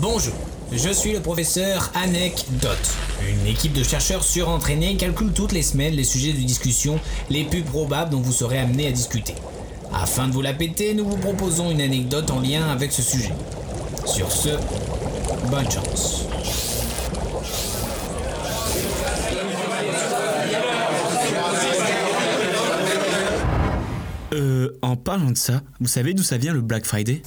Bonjour, je suis le professeur Anecdote. Une équipe de chercheurs surentraînés calcule toutes les semaines les sujets de discussion les plus probables dont vous serez amené à discuter. Afin de vous la péter, nous vous proposons une anecdote en lien avec ce sujet. Sur ce, bonne chance. Euh, en parlant de ça, vous savez d'où ça vient le Black Friday?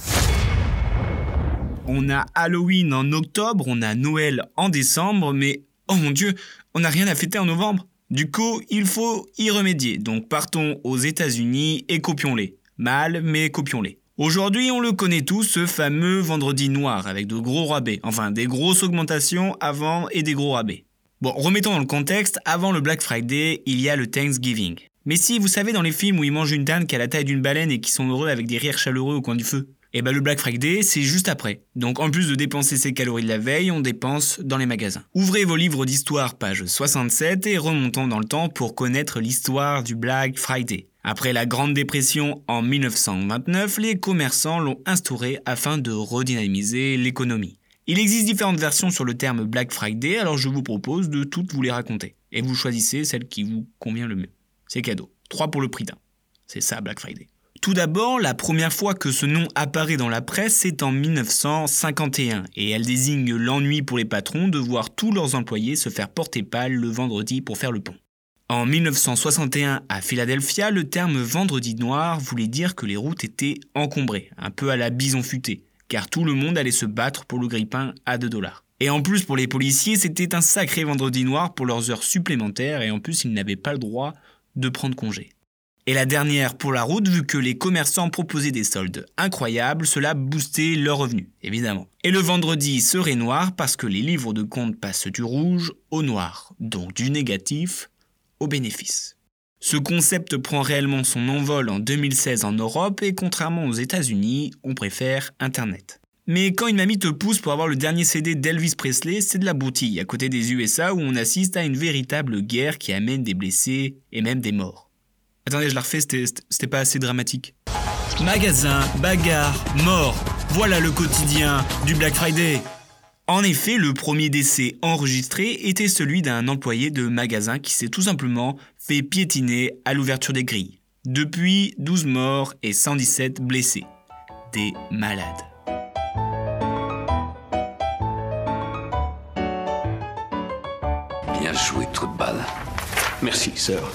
On a Halloween en octobre, on a Noël en décembre, mais oh mon dieu, on n'a rien à fêter en novembre. Du coup, il faut y remédier. Donc partons aux États-Unis et copions-les. Mal, mais copions-les. Aujourd'hui, on le connaît tous, ce fameux vendredi noir avec de gros rabais. Enfin, des grosses augmentations avant et des gros rabais. Bon, remettons dans le contexte, avant le Black Friday, il y a le Thanksgiving. Mais si, vous savez, dans les films où ils mangent une dinde qui a la taille d'une baleine et qui sont heureux avec des rires chaleureux au coin du feu. Et bah le Black Friday, c'est juste après. Donc en plus de dépenser ses calories de la veille, on dépense dans les magasins. Ouvrez vos livres d'histoire, page 67, et remontons dans le temps pour connaître l'histoire du Black Friday. Après la Grande Dépression en 1929, les commerçants l'ont instauré afin de redynamiser l'économie. Il existe différentes versions sur le terme Black Friday, alors je vous propose de toutes vous les raconter. Et vous choisissez celle qui vous convient le mieux. C'est cadeau. 3 pour le prix d'un. C'est ça Black Friday. Tout d'abord, la première fois que ce nom apparaît dans la presse, c'est en 1951, et elle désigne l'ennui pour les patrons de voir tous leurs employés se faire porter pâle le vendredi pour faire le pont. En 1961, à Philadelphia, le terme vendredi noir voulait dire que les routes étaient encombrées, un peu à la bison futée, car tout le monde allait se battre pour le grippin à 2 dollars. Et en plus, pour les policiers, c'était un sacré vendredi noir pour leurs heures supplémentaires, et en plus, ils n'avaient pas le droit de prendre congé. Et la dernière pour la route, vu que les commerçants proposaient des soldes incroyables, cela boostait leurs revenus, évidemment. Et le vendredi serait noir parce que les livres de compte passent du rouge au noir, donc du négatif au bénéfice. Ce concept prend réellement son envol en 2016 en Europe et contrairement aux États-Unis, on préfère Internet. Mais quand une mamie te pousse pour avoir le dernier CD d'Elvis Presley, c'est de la broutille à côté des USA où on assiste à une véritable guerre qui amène des blessés et même des morts. Attendez, je la refais, c'était pas assez dramatique. Magasin, bagarre, mort. Voilà le quotidien du Black Friday. En effet, le premier décès enregistré était celui d'un employé de magasin qui s'est tout simplement fait piétiner à l'ouverture des grilles. Depuis, 12 morts et 117 blessés. Des malades. Bien joué, trou de balle. Merci, sœur.